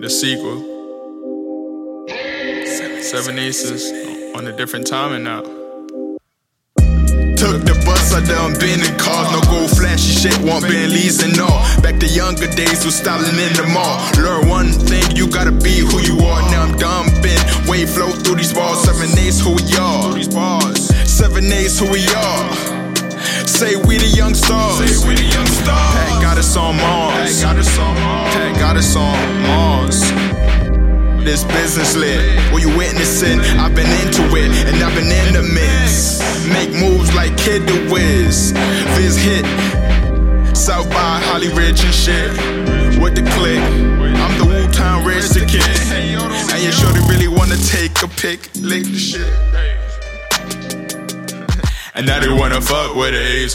the sequel. Seven Aces on a different timing now. Took the bus, I done been in cars. No gold flashy shit, want Bentleys and all. Back to younger days, was styling in the mall. Learn one thing, you gotta be who you are. Now I'm dumping, wave flow through these balls. Seven days, who we are. Seven days, who we are. Say we the young stars. Say we the young stars. Pat got us on Mars. Pat got us on Mars. Pat got us on Mars this business lit. What you witnessing? I've been into it, and I've been in the mix. Make moves like Kid the Wiz. Viz hit. South by Holly Ridge and shit. With the click. I'm the Wu Town the kid. And you sure they really wanna take a pic, lick the shit. And now they wanna fuck with the ace.